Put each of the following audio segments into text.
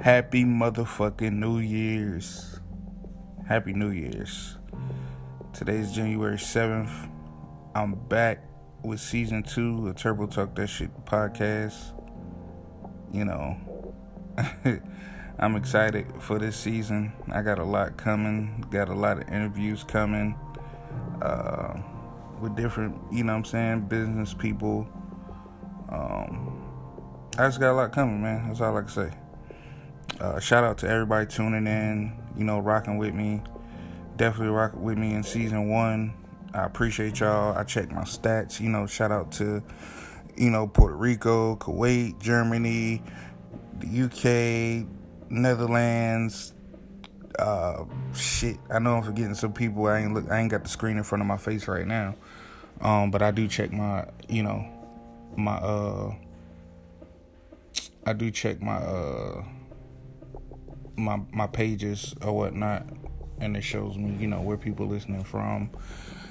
Happy motherfucking New Year's. Happy New Year's. Today's January 7th. I'm back with season two of Turbo Talk That Shit podcast. You know, I'm excited for this season. I got a lot coming, got a lot of interviews coming uh, with different, you know I'm saying, business people. Um, I just got a lot coming, man. That's all I can say. Uh, shout out to everybody tuning in, you know, rocking with me. Definitely rocking with me in season one. I appreciate y'all. I check my stats, you know, shout out to, you know, Puerto Rico, Kuwait, Germany, the UK, Netherlands. Uh, shit, I know I'm forgetting some people. I ain't look. I ain't got the screen in front of my face right now. Um, but I do check my, you know, my uh, I do check my uh my my pages or whatnot, and it shows me, you know, where people listening from,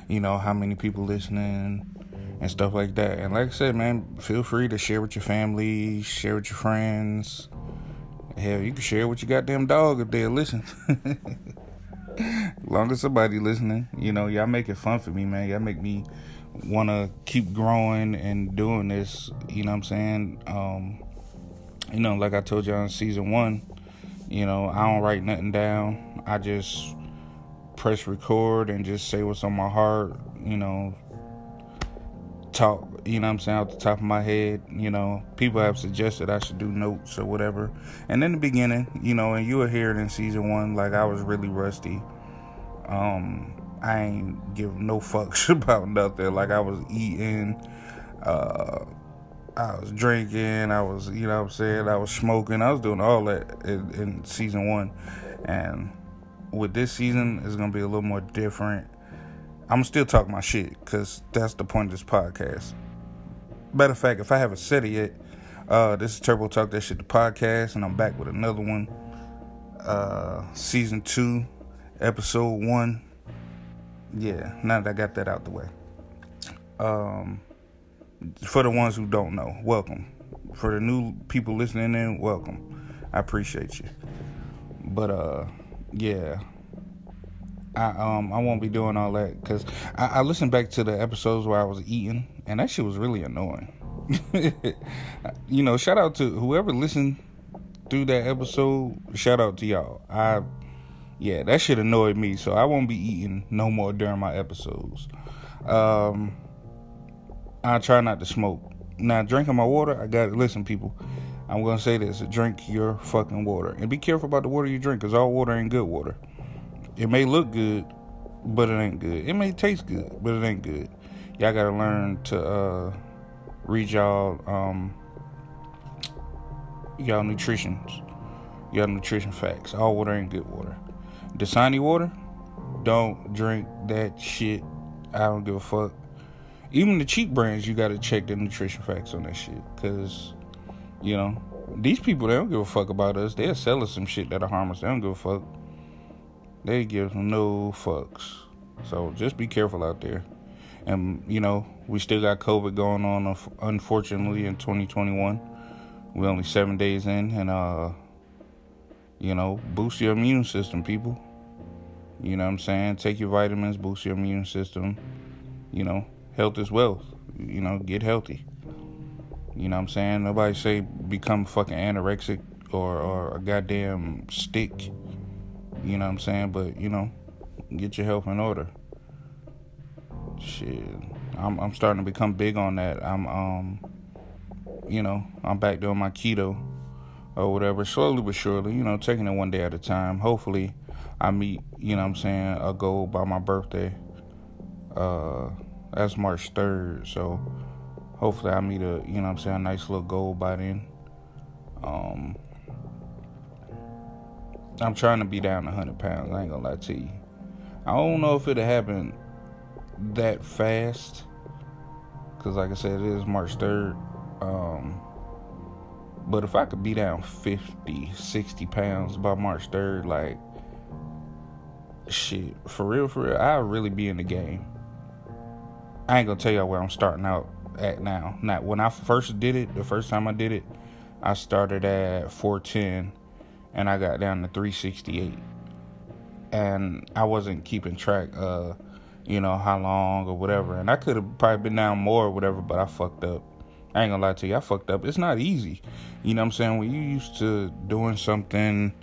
you know, how many people listening and stuff like that. And like I said, man, feel free to share with your family, share with your friends. Hell, you can share with your goddamn dog if they'll listen. long as somebody listening, you know, y'all make it fun for me, man. Y'all make me want to keep growing and doing this. You know what I'm saying? Um, you know, like I told y'all in season one, you know, I don't write nothing down. I just press record and just say what's on my heart, you know, talk, you know I'm saying, out the top of my head. You know, people have suggested I should do notes or whatever. And in the beginning, you know, and you were hear it in season one, like I was really rusty. Um, I ain't give no fucks about nothing. Like I was eating, uh, I was drinking, I was, you know I'm saying, I was smoking, I was doing all that in, in season one. And with this season, it's going to be a little more different. I'm still talking my shit because that's the point of this podcast. Matter of fact, if I haven't said it yet, uh, this is Turbo Talk That Shit, the podcast, and I'm back with another one. Uh, season two, episode one. Yeah, now that I got that out the way. Um, for the ones who don't know, welcome. For the new people listening in, welcome. I appreciate you. But uh, yeah, I um I won't be doing all that because I, I listened back to the episodes where I was eating, and that shit was really annoying. you know, shout out to whoever listened through that episode. Shout out to y'all. I yeah, that shit annoyed me, so I won't be eating no more during my episodes. Um I try not to smoke. Now, drinking my water, I got to listen, people. I'm gonna say this: drink your fucking water, and be careful about the water you drink, cause all water ain't good water. It may look good, but it ain't good. It may taste good, but it ain't good. Y'all gotta learn to uh, read y'all um, y'all nutritions, y'all nutrition facts. All water ain't good water. Dasani water, don't drink that shit. I don't give a fuck even the cheap brands, you gotta check the nutrition facts on that shit. Cause, you know, these people they don't give a fuck about us. They'll sell us some shit that'll harm us. They don't give a fuck. They give no fucks. So just be careful out there. And you know, we still got COVID going on. Unfortunately, in 2021, we're only seven days in, and uh, you know, boost your immune system, people. You know what I'm saying? Take your vitamins, boost your immune system. You know, health is wealth. You know, get healthy. You know what I'm saying? Nobody say become fucking anorexic or, or a goddamn stick. You know what I'm saying? But, you know, get your health in order. Shit. I'm I'm starting to become big on that. I'm um you know, I'm back doing my keto or whatever, slowly but surely, you know, taking it one day at a time. Hopefully I meet, you know what I'm saying, a goal by my birthday. Uh that's March 3rd, so hopefully I meet a, you know I'm saying, a nice little goal by then. Um, I'm trying to be down 100 pounds, I ain't gonna lie to you. I don't know if it'll happen that fast, because like I said, it is March 3rd. Um, but if I could be down 50, 60 pounds by March 3rd, like, shit, for real, for real, I'll really be in the game. I ain't gonna tell y'all where I'm starting out at now. Now, when I first did it, the first time I did it, I started at 410, and I got down to 368. And I wasn't keeping track of, you know, how long or whatever. And I could have probably been down more or whatever, but I fucked up. I ain't gonna lie to you, I fucked up. It's not easy. You know what I'm saying? When you used to doing something,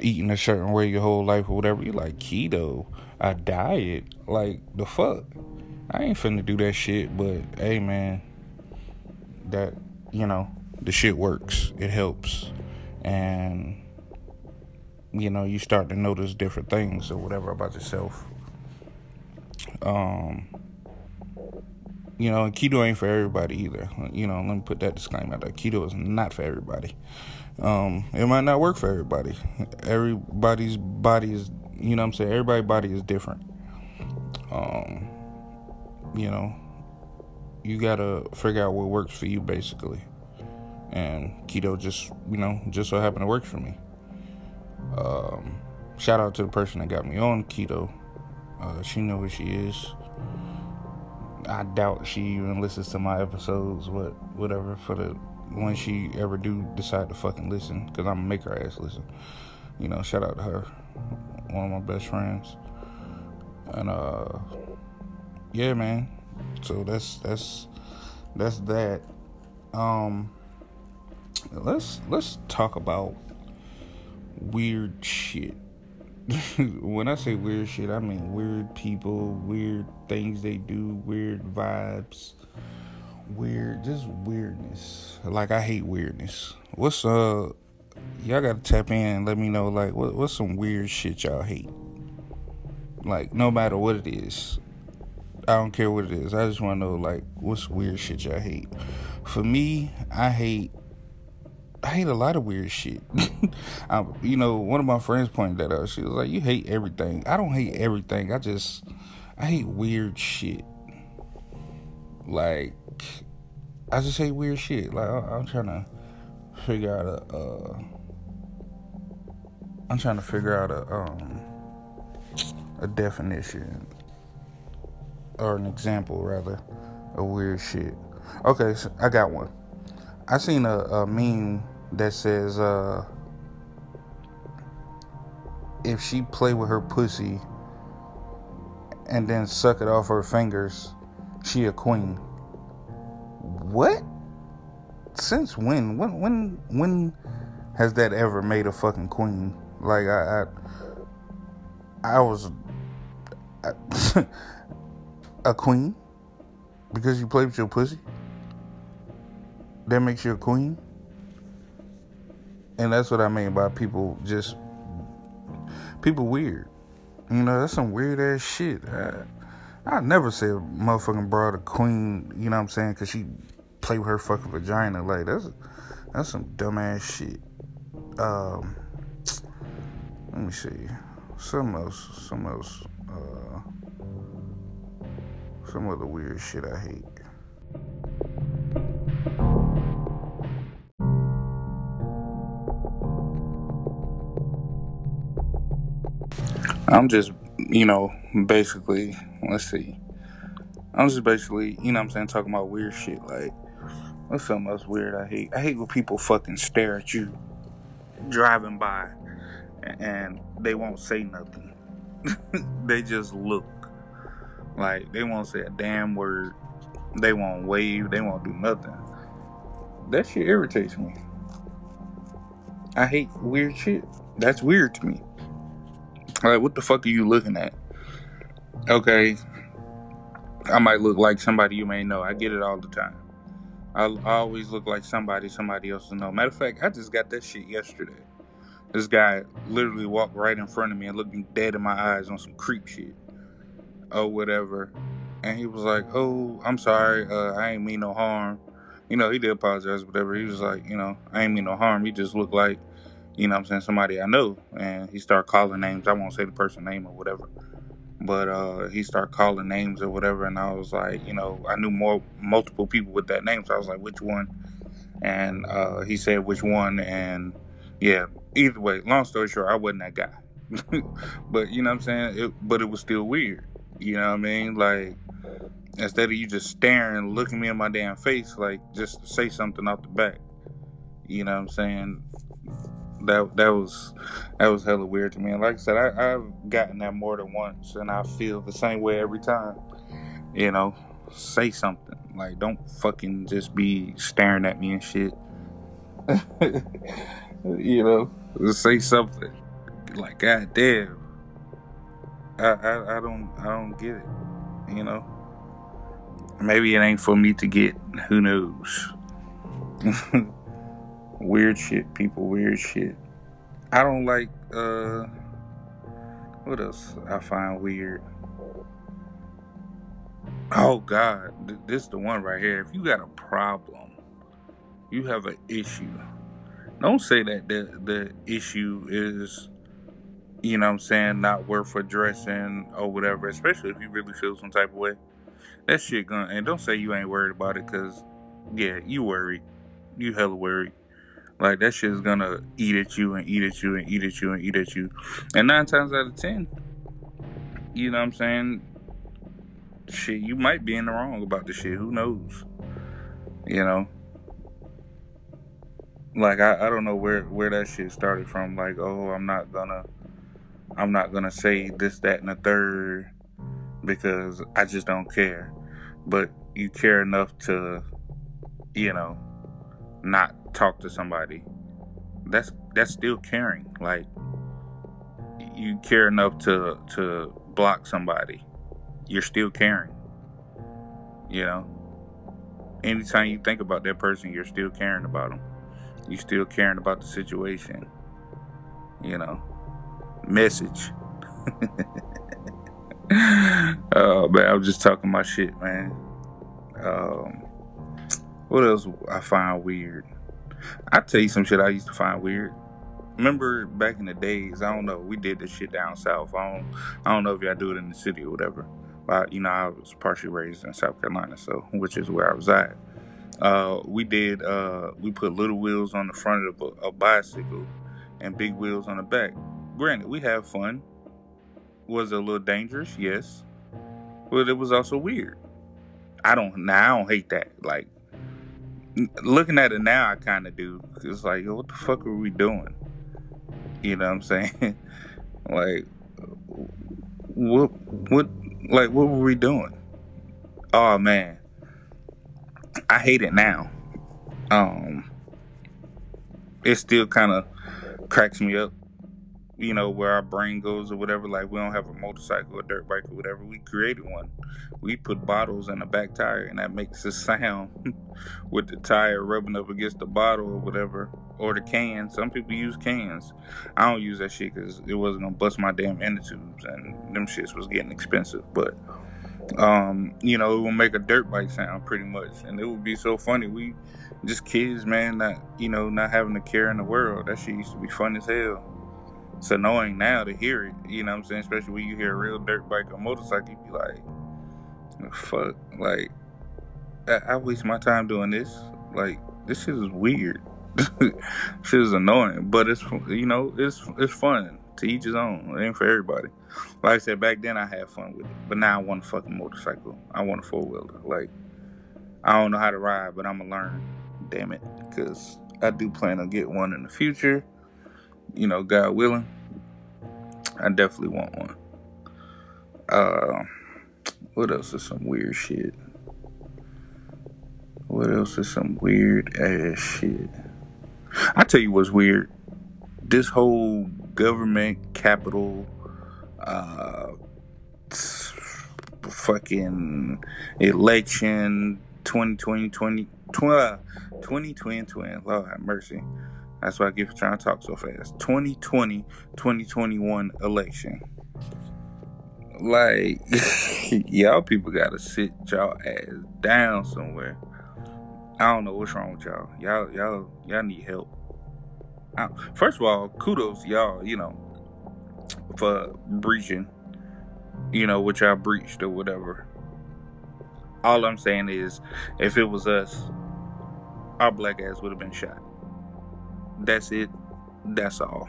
eating a certain way your whole life or whatever, you like keto, a diet. Like the fuck. I ain't finna do that shit, but hey man, that you know, the shit works. It helps. And you know, you start to notice different things or whatever about yourself. Um you know, keto ain't for everybody either. You know, let me put that disclaimer out there. Keto is not for everybody. Um, it might not work for everybody. Everybody's body is, you know I'm saying? Everybody's body is different. Um, you know, you gotta figure out what works for you basically. And keto just, you know, just so happened to work for me. Um, shout out to the person that got me on keto. Uh, she know who she is. I doubt she even listens to my episodes, but whatever. For the when she ever do decide to fucking listen, because I'm gonna make her ass listen. You know, shout out to her, one of my best friends, and uh, yeah, man. So that's that's that's that. Um, let's let's talk about weird shit. when I say weird shit, I mean weird people, weird things they do, weird vibes, weird, just weirdness. Like I hate weirdness. What's uh, y'all gotta tap in and let me know like what what's some weird shit y'all hate. Like no matter what it is, I don't care what it is. I just want to know like what's weird shit y'all hate. For me, I hate I hate a lot of weird shit. I, you know, one of my friends pointed that out. She was like, "You hate everything." I don't hate everything. I just I hate weird shit. Like I just hate weird shit. Like I, am trying to figure out a. Uh, I'm trying to figure out a um a definition or an example rather of weird shit. Okay, so I got one. I seen a, a meme that says uh, if she play with her pussy and then suck it off her fingers, she a queen. What? Since when? When when when has that ever made a fucking queen? Like I I, I was I, a queen because you play with your pussy. That makes you a queen. And that's what I mean by people just people weird. You know, that's some weird ass shit. I, I never say a motherfucking broad a queen, you know what I'm saying, cause she play with her fucking vagina. Like that's that's some dumbass shit. Um let me see. Some else some else uh some other weird shit I hate. I'm just, you know, basically, let's see. I'm just basically, you know I'm saying, talking about weird shit. Like, what's something else weird I hate? I hate when people fucking stare at you driving by and they won't say nothing. they just look. Like, they won't say a damn word. They won't wave. They won't do nothing. That shit irritates me. I hate weird shit. That's weird to me. Like, what the fuck are you looking at? Okay, I might look like somebody you may know. I get it all the time. I, I always look like somebody somebody else to know. Matter of fact, I just got that shit yesterday. This guy literally walked right in front of me and looked me dead in my eyes on some creep shit or whatever. And he was like, "Oh, I'm sorry. Uh, I ain't mean no harm." You know, he did apologize, whatever. He was like, "You know, I ain't mean no harm. He just looked like you know I'm saying, somebody I know. And he started calling names. I won't say the person name or whatever. But uh, he started calling names or whatever. And I was like, you know, I knew more multiple people with that name. So I was like, which one? And uh, he said which one. And yeah, either way, long story short, I wasn't that guy. but you know what I'm saying? It, but it was still weird. You know what I mean? Like, instead of you just staring, looking me in my damn face, like, just say something off the back. You know what I'm saying? that that was that was hella weird to me. And like I said, I, I've gotten that more than once, and I feel the same way every time. You know, say something. Like, don't fucking just be staring at me and shit. you know, say something. Like, god damn. I, I I don't I don't get it. You know. Maybe it ain't for me to get. Who knows? weird shit, people. Weird shit. I don't like. uh What else I find weird? Oh God, this is the one right here. If you got a problem, you have an issue. Don't say that the the issue is, you know, what I'm saying, not mm-hmm. worth addressing or whatever. Especially if you really feel some type of way. That shit gonna and don't say you ain't worried about it because yeah you worried. You hella worried. Like that shit is gonna eat at you and eat at you and eat at you and eat at you. And nine times out of ten you know what i'm saying shit you might be in the wrong about the shit. Who knows? You know? Like I, I don't know where where that shit started from. Like oh i'm not gonna i'm not gonna say this that and the third because I just don't care. But you care enough to, you know, not talk to somebody. That's that's still caring. Like you care enough to to block somebody. You're still caring. You know. Anytime you think about that person, you're still caring about them. You still caring about the situation. You know. Message. oh man, I was just talking my shit, man. Um, what else I find weird? I tell you some shit I used to find weird. Remember back in the days, I don't know, we did this shit down south. I don't, I don't know if y'all do it in the city or whatever. But you know, I was partially raised in South Carolina, so which is where I was at. Uh, we did, uh, we put little wheels on the front of a, a bicycle and big wheels on the back. Granted, we have fun was a little dangerous, yes, but it was also weird. I don't now. I don't hate that. Like looking at it now, I kind of do. It's like, what the fuck are we doing? You know what I'm saying? like, what, what, like, what were we doing? Oh man, I hate it now. Um, it still kind of cracks me up you know, where our brain goes or whatever. Like we don't have a motorcycle or dirt bike or whatever. We created one. We put bottles in the back tire and that makes a sound with the tire rubbing up against the bottle or whatever. Or the can. Some people use cans. I don't use that shit because it wasn't gonna bust my damn inner tubes and them shits was getting expensive. But um, you know, it will make a dirt bike sound pretty much. And it would be so funny. We just kids, man, not you know, not having a care in the world. That shit used to be fun as hell it's annoying now to hear it, you know what I'm saying? Especially when you hear a real dirt bike or motorcycle, you be like, fuck, like, I, I waste my time doing this. Like, this shit is weird. shit is annoying, but it's, you know, it's it's fun. To each his own. It ain't for everybody. Like I said, back then I had fun with it, but now I want a fucking motorcycle. I want a four wheeler. Like, I don't know how to ride, but I'm gonna learn. Damn it, because I do plan on get one in the future you know, God willing, I definitely want one. Uh, what else is some weird shit? What else is some weird ass shit? I tell you what's weird. This whole government capital, uh, fucking election 2020, 20, 2020, 2020, Lord have mercy. That's why I for trying to talk so fast. 2020 2021 election. Like, y'all people gotta sit y'all ass down somewhere. I don't know what's wrong with y'all. Y'all, y'all, y'all need help. I, first of all, kudos y'all, you know, for breaching, you know, what y'all breached or whatever. All I'm saying is, if it was us, our black ass would have been shot. That's it. That's all.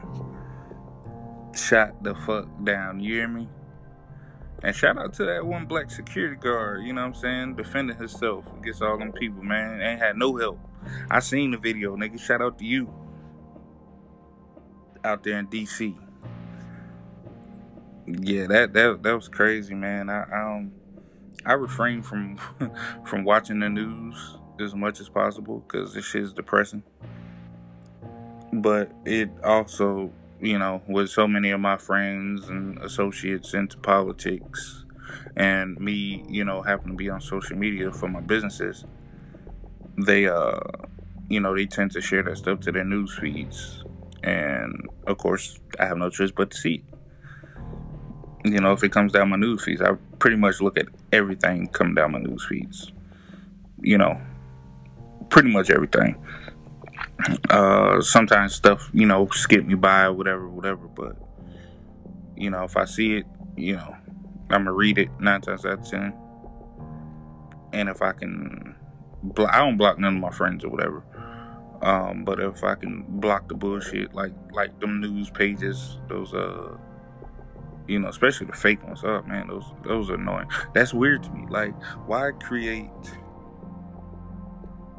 Shot the fuck down. You hear me? And shout out to that one black security guard, you know what I'm saying? Defending himself against all them people, man. Ain't had no help. I seen the video, nigga. Shout out to you. out there in DC. Yeah, that that that was crazy, man. I um I refrain from from watching the news as much as possible because this shit is depressing. But it also, you know, with so many of my friends and associates into politics, and me, you know, happen to be on social media for my businesses, they uh you know, they tend to share that stuff to their news feeds. And of course, I have no choice but to see. You know, if it comes down my news feeds, I pretty much look at everything coming down my news feeds. You know, pretty much everything. Uh, sometimes stuff, you know, skip me by, whatever, whatever. But you know, if I see it, you know, I'm gonna read it nine times out of ten. And if I can, I don't block none of my friends or whatever. Um, but if I can block the bullshit, like like them news pages, those uh, you know, especially the fake ones. Oh man, those those are annoying. That's weird to me. Like, why create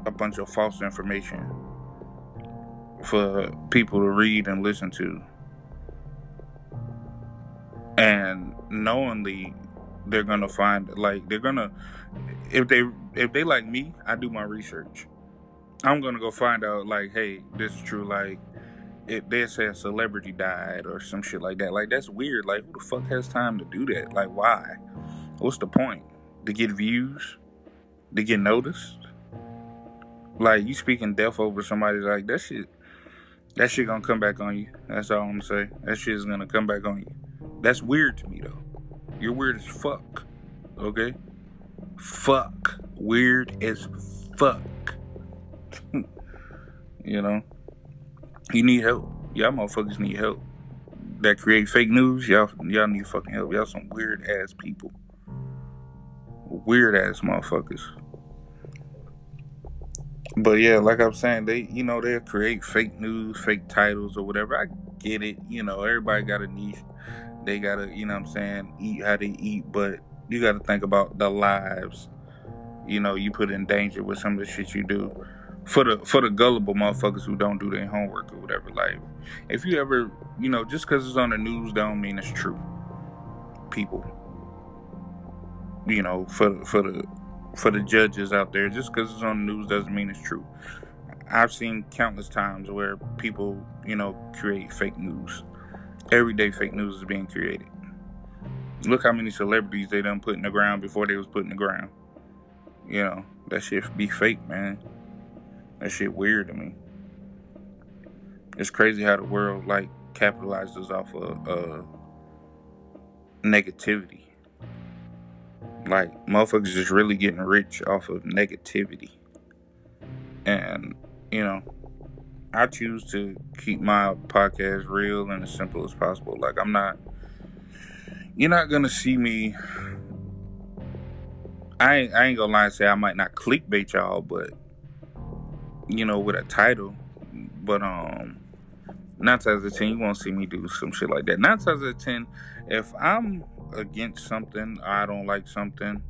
a bunch of false information for people to read and listen to, and knowingly they're gonna find like they're gonna if they if they like me, I do my research. I'm gonna go find out like, hey, this is true. Like, if they say a celebrity died or some shit like that. Like that's weird. Like who the fuck has time to do that? Like why? What's the point? To get views? To get noticed? Like you speaking death over somebody like that shit that shit gonna come back on you. That's all I'm gonna say. That shit is gonna come back on you. That's weird to me though. You're weird as fuck. Okay? Fuck. Weird as fuck. you know? You need help. Y'all motherfuckers need help. That create fake news, y'all y'all need fucking help. Y'all some weird ass people. Weird ass motherfuckers. But yeah, like I'm saying, they you know they'll create fake news, fake titles or whatever. I get it. You know, everybody got a niche. They gotta, you know what I'm saying, eat how they eat, but you gotta think about the lives, you know, you put in danger with some of the shit you do for the for the gullible motherfuckers who don't do their homework or whatever. Like, if you ever, you know, just because it's on the news don't mean it's true. People, you know, for for the for the judges out there, just because it's on the news doesn't mean it's true. I've seen countless times where people, you know, create fake news. Everyday fake news is being created. Look how many celebrities they done put in the ground before they was put in the ground. You know, that shit be fake, man. That shit weird to me. It's crazy how the world like capitalizes off of uh, negativity. Like motherfuckers just really getting rich off of negativity. And, you know, I choose to keep my podcast real and as simple as possible. Like I'm not you're not gonna see me I ain't, I ain't gonna lie and say I might not clickbait y'all, but you know, with a title. But um, nine times out of ten, you won't see me do some shit like that. Nine times out of ten, if I'm against something, I don't like something,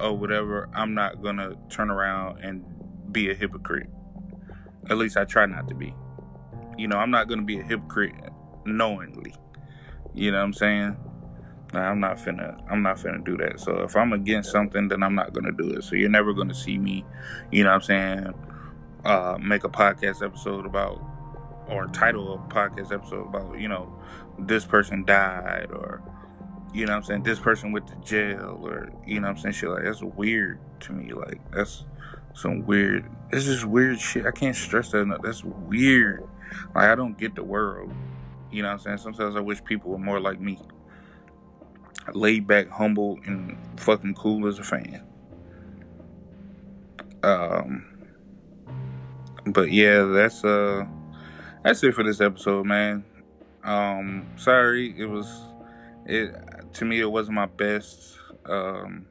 or whatever, I'm not gonna turn around and be a hypocrite. At least I try not to be. You know, I'm not gonna be a hypocrite knowingly. You know what I'm saying? I'm not finna I'm not finna do that. So if I'm against something, then I'm not gonna do it. So you're never gonna see me, you know what I'm saying, uh, make a podcast episode about or title a podcast episode about you know this person died or you know I'm saying this person went to jail or you know I'm saying shit like that's weird to me like that's some weird it's just weird shit. I can't stress that enough. That's weird. Like I don't get the world. You know I'm saying? Sometimes I wish people were more like me. Laid back humble and fucking cool as a fan. Um but yeah, that's uh that's it for this episode, man. Um sorry, it was it to me it wasn't my best. Um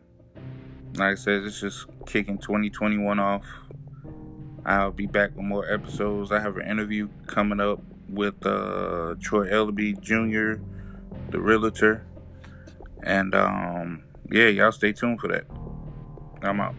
like I said, it's just kicking 2021 off. I'll be back with more episodes. I have an interview coming up with uh Troy Ellaby Jr., the realtor. And um yeah, y'all stay tuned for that. I'm out.